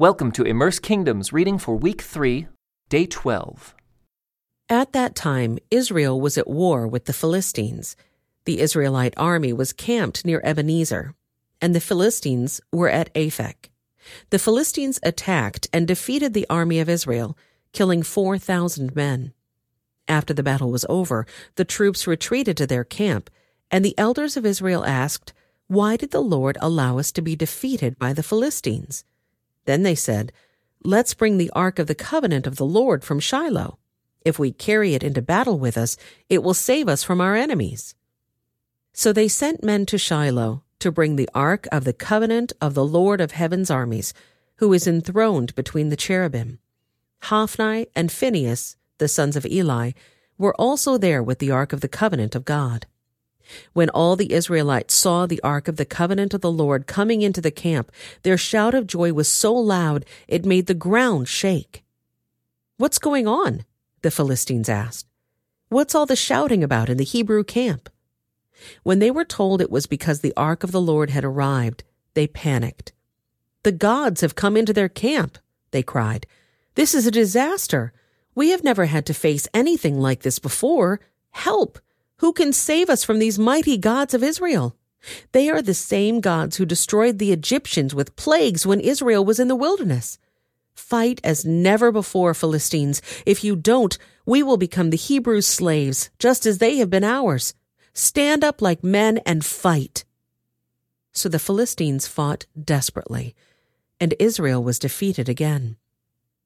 Welcome to Immerse Kingdoms reading for week 3, day 12. At that time, Israel was at war with the Philistines. The Israelite army was camped near Ebenezer, and the Philistines were at Aphek. The Philistines attacked and defeated the army of Israel, killing 4,000 men. After the battle was over, the troops retreated to their camp, and the elders of Israel asked, Why did the Lord allow us to be defeated by the Philistines? Then they said, Let's bring the ark of the covenant of the Lord from Shiloh. If we carry it into battle with us, it will save us from our enemies. So they sent men to Shiloh to bring the ark of the covenant of the Lord of heaven's armies, who is enthroned between the cherubim. Hophni and Phinehas, the sons of Eli, were also there with the ark of the covenant of God. When all the Israelites saw the ark of the covenant of the Lord coming into the camp, their shout of joy was so loud it made the ground shake. What's going on? the Philistines asked. What's all the shouting about in the Hebrew camp? When they were told it was because the ark of the Lord had arrived, they panicked. The gods have come into their camp, they cried. This is a disaster. We have never had to face anything like this before. Help! Who can save us from these mighty gods of Israel? They are the same gods who destroyed the Egyptians with plagues when Israel was in the wilderness. Fight as never before, Philistines. If you don't, we will become the Hebrews' slaves, just as they have been ours. Stand up like men and fight. So the Philistines fought desperately, and Israel was defeated again.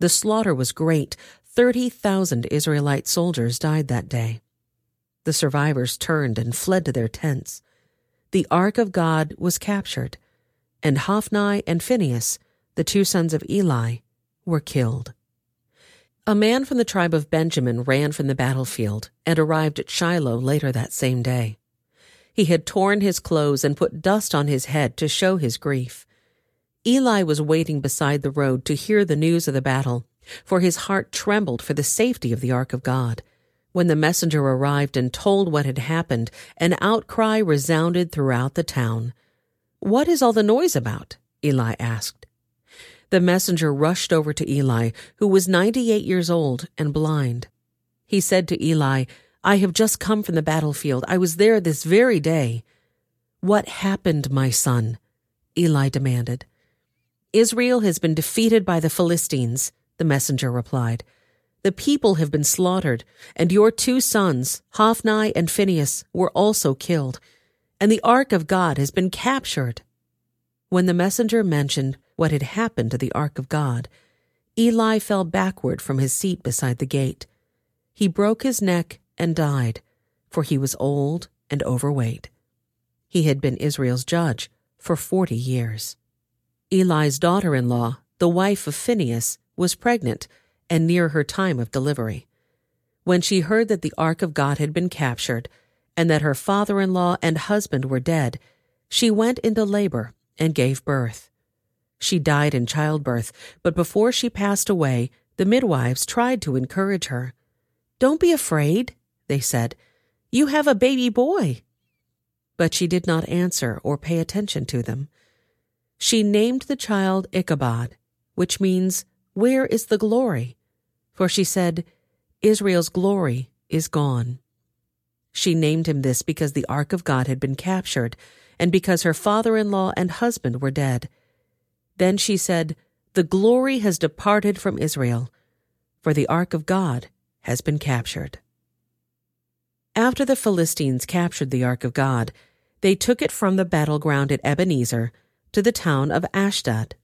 The slaughter was great. Thirty thousand Israelite soldiers died that day. The survivors turned and fled to their tents. The ark of God was captured, and Hophni and Phinehas, the two sons of Eli, were killed. A man from the tribe of Benjamin ran from the battlefield and arrived at Shiloh later that same day. He had torn his clothes and put dust on his head to show his grief. Eli was waiting beside the road to hear the news of the battle, for his heart trembled for the safety of the ark of God. When the messenger arrived and told what had happened, an outcry resounded throughout the town. What is all the noise about? Eli asked. The messenger rushed over to Eli, who was 98 years old and blind. He said to Eli, I have just come from the battlefield. I was there this very day. What happened, my son? Eli demanded. Israel has been defeated by the Philistines, the messenger replied. The people have been slaughtered, and your two sons, Hophni and Phinehas, were also killed, and the ark of God has been captured. When the messenger mentioned what had happened to the ark of God, Eli fell backward from his seat beside the gate. He broke his neck and died, for he was old and overweight. He had been Israel's judge for forty years. Eli's daughter in law, the wife of Phinehas, was pregnant and near her time of delivery. When she heard that the ark of God had been captured, and that her father in law and husband were dead, she went into labor and gave birth. She died in childbirth, but before she passed away, the midwives tried to encourage her. Don't be afraid, they said. You have a baby boy. But she did not answer or pay attention to them. She named the child Ichabod, which means, Where is the glory? For she said, Israel's glory is gone. She named him this because the ark of God had been captured, and because her father in law and husband were dead. Then she said, The glory has departed from Israel, for the ark of God has been captured. After the Philistines captured the ark of God, they took it from the battleground at Ebenezer to the town of Ashdod.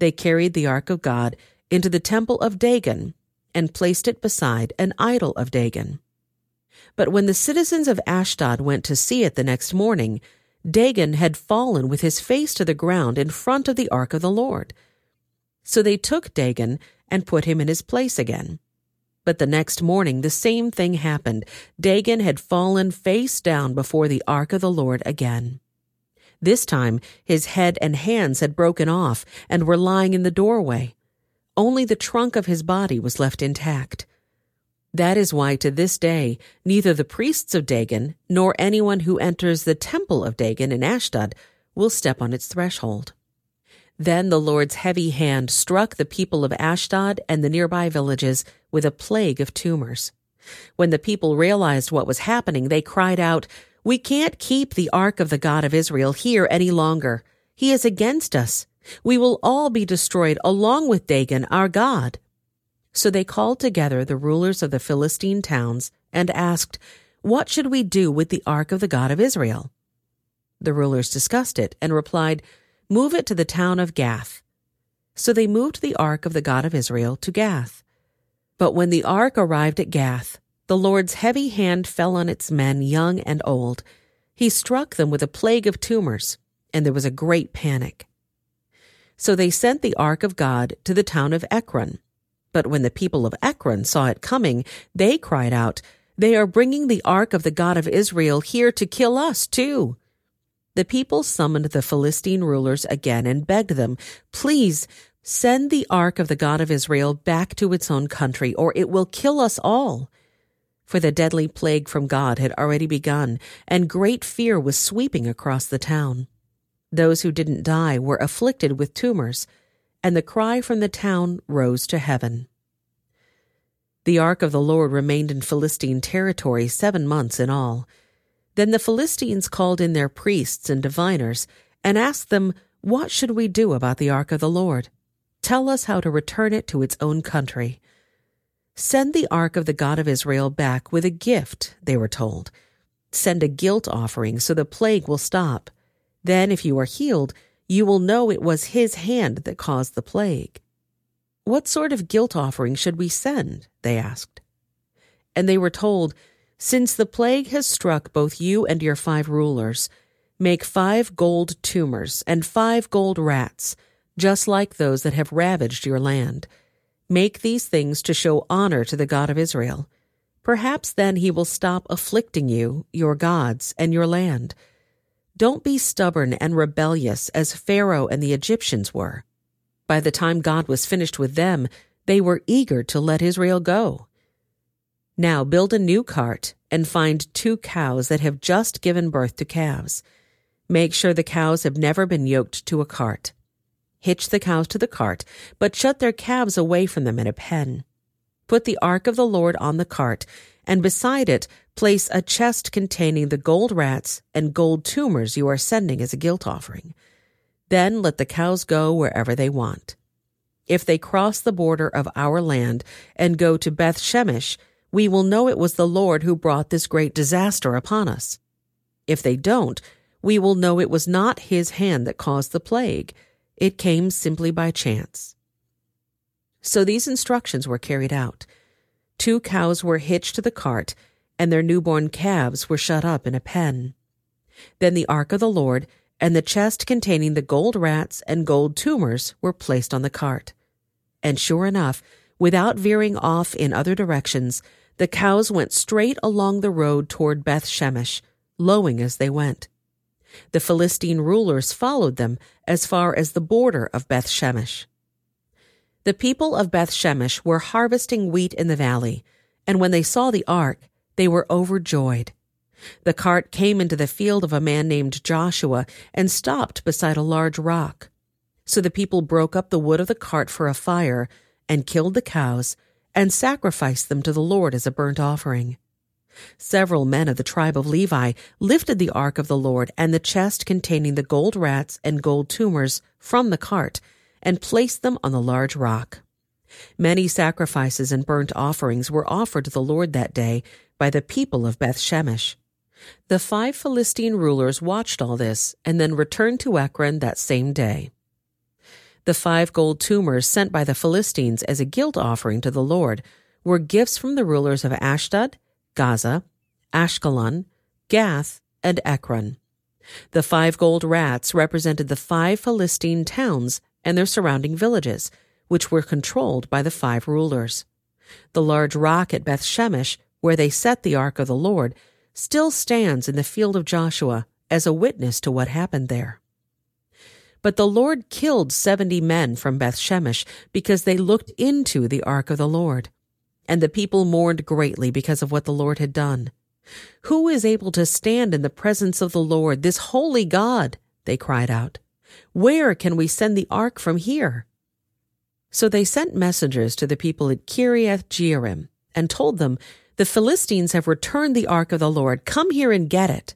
They carried the ark of God into the temple of Dagon and placed it beside an idol of Dagon. But when the citizens of Ashdod went to see it the next morning, Dagon had fallen with his face to the ground in front of the ark of the Lord. So they took Dagon and put him in his place again. But the next morning the same thing happened. Dagon had fallen face down before the ark of the Lord again. This time his head and hands had broken off and were lying in the doorway. Only the trunk of his body was left intact. That is why to this day, neither the priests of Dagon nor anyone who enters the temple of Dagon in Ashdod will step on its threshold. Then the Lord's heavy hand struck the people of Ashdod and the nearby villages with a plague of tumors. When the people realized what was happening, they cried out, We can't keep the ark of the God of Israel here any longer. He is against us. We will all be destroyed along with Dagon, our God. So they called together the rulers of the Philistine towns and asked, What should we do with the ark of the God of Israel? The rulers discussed it and replied, Move it to the town of Gath. So they moved the ark of the God of Israel to Gath. But when the ark arrived at Gath, the Lord's heavy hand fell on its men, young and old. He struck them with a plague of tumors, and there was a great panic. So they sent the ark of God to the town of Ekron. But when the people of Ekron saw it coming, they cried out, They are bringing the ark of the God of Israel here to kill us too. The people summoned the Philistine rulers again and begged them, Please, send the ark of the God of Israel back to its own country, or it will kill us all. For the deadly plague from God had already begun, and great fear was sweeping across the town. Those who didn't die were afflicted with tumors, and the cry from the town rose to heaven. The ark of the Lord remained in Philistine territory seven months in all. Then the Philistines called in their priests and diviners and asked them, What should we do about the ark of the Lord? Tell us how to return it to its own country. Send the ark of the God of Israel back with a gift, they were told. Send a guilt offering so the plague will stop. Then, if you are healed, you will know it was his hand that caused the plague. What sort of guilt offering should we send? They asked. And they were told, since the plague has struck both you and your five rulers, make five gold tumors and five gold rats, just like those that have ravaged your land. Make these things to show honor to the God of Israel. Perhaps then he will stop afflicting you, your gods, and your land. Don't be stubborn and rebellious as Pharaoh and the Egyptians were. By the time God was finished with them, they were eager to let Israel go. Now build a new cart and find two cows that have just given birth to calves. Make sure the cows have never been yoked to a cart. Hitch the cows to the cart, but shut their calves away from them in a pen. Put the ark of the Lord on the cart, and beside it place a chest containing the gold rats and gold tumors you are sending as a guilt offering. Then let the cows go wherever they want. If they cross the border of our land and go to Beth Shemesh, we will know it was the Lord who brought this great disaster upon us. If they don't, we will know it was not his hand that caused the plague. It came simply by chance. So these instructions were carried out. Two cows were hitched to the cart, and their newborn calves were shut up in a pen. Then the ark of the Lord and the chest containing the gold rats and gold tumors were placed on the cart. And sure enough, without veering off in other directions, the cows went straight along the road toward Beth Shemesh, lowing as they went. The Philistine rulers followed them as far as the border of Beth Shemesh. The people of Beth Shemesh were harvesting wheat in the valley, and when they saw the ark, they were overjoyed. The cart came into the field of a man named Joshua and stopped beside a large rock. So the people broke up the wood of the cart for a fire and killed the cows and sacrificed them to the Lord as a burnt offering. Several men of the tribe of Levi lifted the ark of the Lord and the chest containing the gold rats and gold tumors from the cart and placed them on the large rock. Many sacrifices and burnt offerings were offered to the Lord that day by the people of Beth Shemesh. The five Philistine rulers watched all this and then returned to Ekron that same day. The five gold tumors sent by the Philistines as a guilt offering to the Lord were gifts from the rulers of Ashdod, Gaza, Ashkelon, Gath, and Ekron. The five gold rats represented the five Philistine towns and their surrounding villages, which were controlled by the five rulers. The large rock at Beth Shemesh, where they set the ark of the Lord, still stands in the field of Joshua as a witness to what happened there. But the Lord killed seventy men from Beth Shemesh because they looked into the ark of the Lord. And the people mourned greatly because of what the Lord had done. Who is able to stand in the presence of the Lord, this holy God? They cried out. Where can we send the ark from here? So they sent messengers to the people at Kiriath Jearim and told them, The Philistines have returned the ark of the Lord. Come here and get it.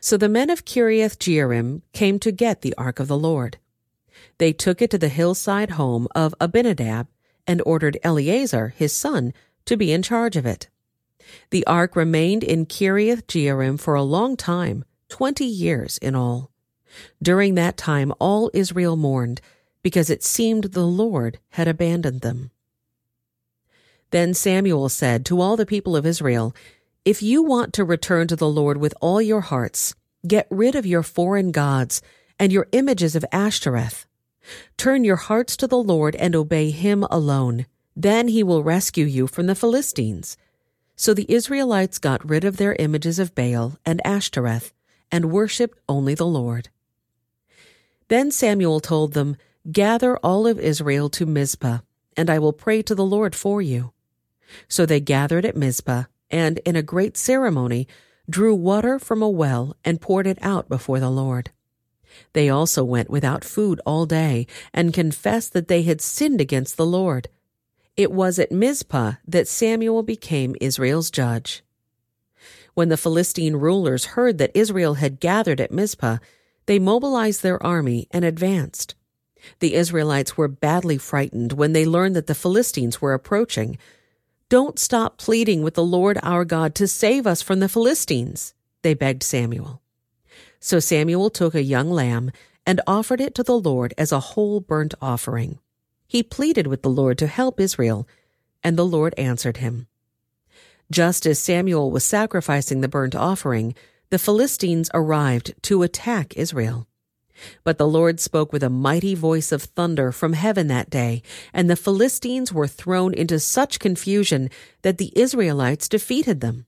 So the men of Kiriath Jearim came to get the ark of the Lord. They took it to the hillside home of Abinadab and ordered Eleazar, his son, to be in charge of it. The ark remained in Kiriath Jearim for a long time, twenty years in all. During that time all Israel mourned, because it seemed the Lord had abandoned them. Then Samuel said to all the people of Israel, If you want to return to the Lord with all your hearts, get rid of your foreign gods and your images of Ashtoreth. Turn your hearts to the Lord and obey him alone. Then he will rescue you from the Philistines. So the Israelites got rid of their images of Baal and Ashtoreth and worshipped only the Lord. Then Samuel told them, Gather all of Israel to Mizpah, and I will pray to the Lord for you. So they gathered at Mizpah, and in a great ceremony drew water from a well and poured it out before the Lord. They also went without food all day and confessed that they had sinned against the Lord. It was at Mizpah that Samuel became Israel's judge. When the Philistine rulers heard that Israel had gathered at Mizpah, they mobilized their army and advanced. The Israelites were badly frightened when they learned that the Philistines were approaching. Don't stop pleading with the Lord our God to save us from the Philistines, they begged Samuel. So Samuel took a young lamb and offered it to the Lord as a whole burnt offering. He pleaded with the Lord to help Israel, and the Lord answered him. Just as Samuel was sacrificing the burnt offering, the Philistines arrived to attack Israel. But the Lord spoke with a mighty voice of thunder from heaven that day, and the Philistines were thrown into such confusion that the Israelites defeated them.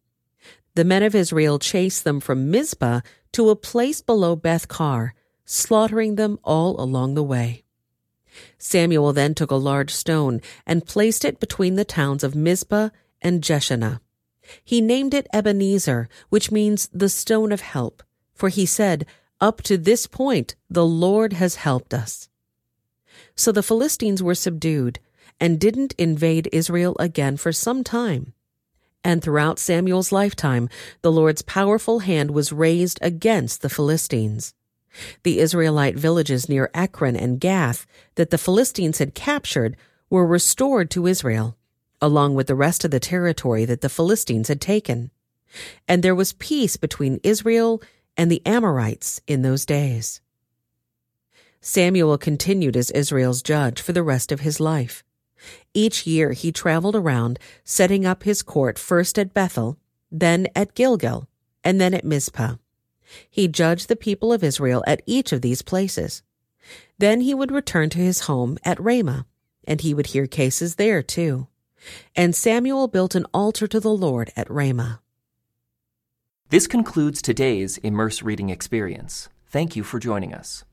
The men of Israel chased them from Mizpah to a place below Beth Kar, slaughtering them all along the way. Samuel then took a large stone and placed it between the towns of Mizpah and Jeshanah. He named it Ebenezer, which means the stone of help, for he said, Up to this point the Lord has helped us. So the Philistines were subdued and didn't invade Israel again for some time. And throughout Samuel's lifetime, the Lord's powerful hand was raised against the Philistines. The Israelite villages near Ekron and Gath that the Philistines had captured were restored to Israel, along with the rest of the territory that the Philistines had taken. And there was peace between Israel and the Amorites in those days. Samuel continued as Israel's judge for the rest of his life. Each year he traveled around, setting up his court first at Bethel, then at Gilgal, and then at Mizpah. He judged the people of Israel at each of these places. Then he would return to his home at Ramah, and he would hear cases there too. And Samuel built an altar to the Lord at Ramah. This concludes today's Immerse Reading Experience. Thank you for joining us.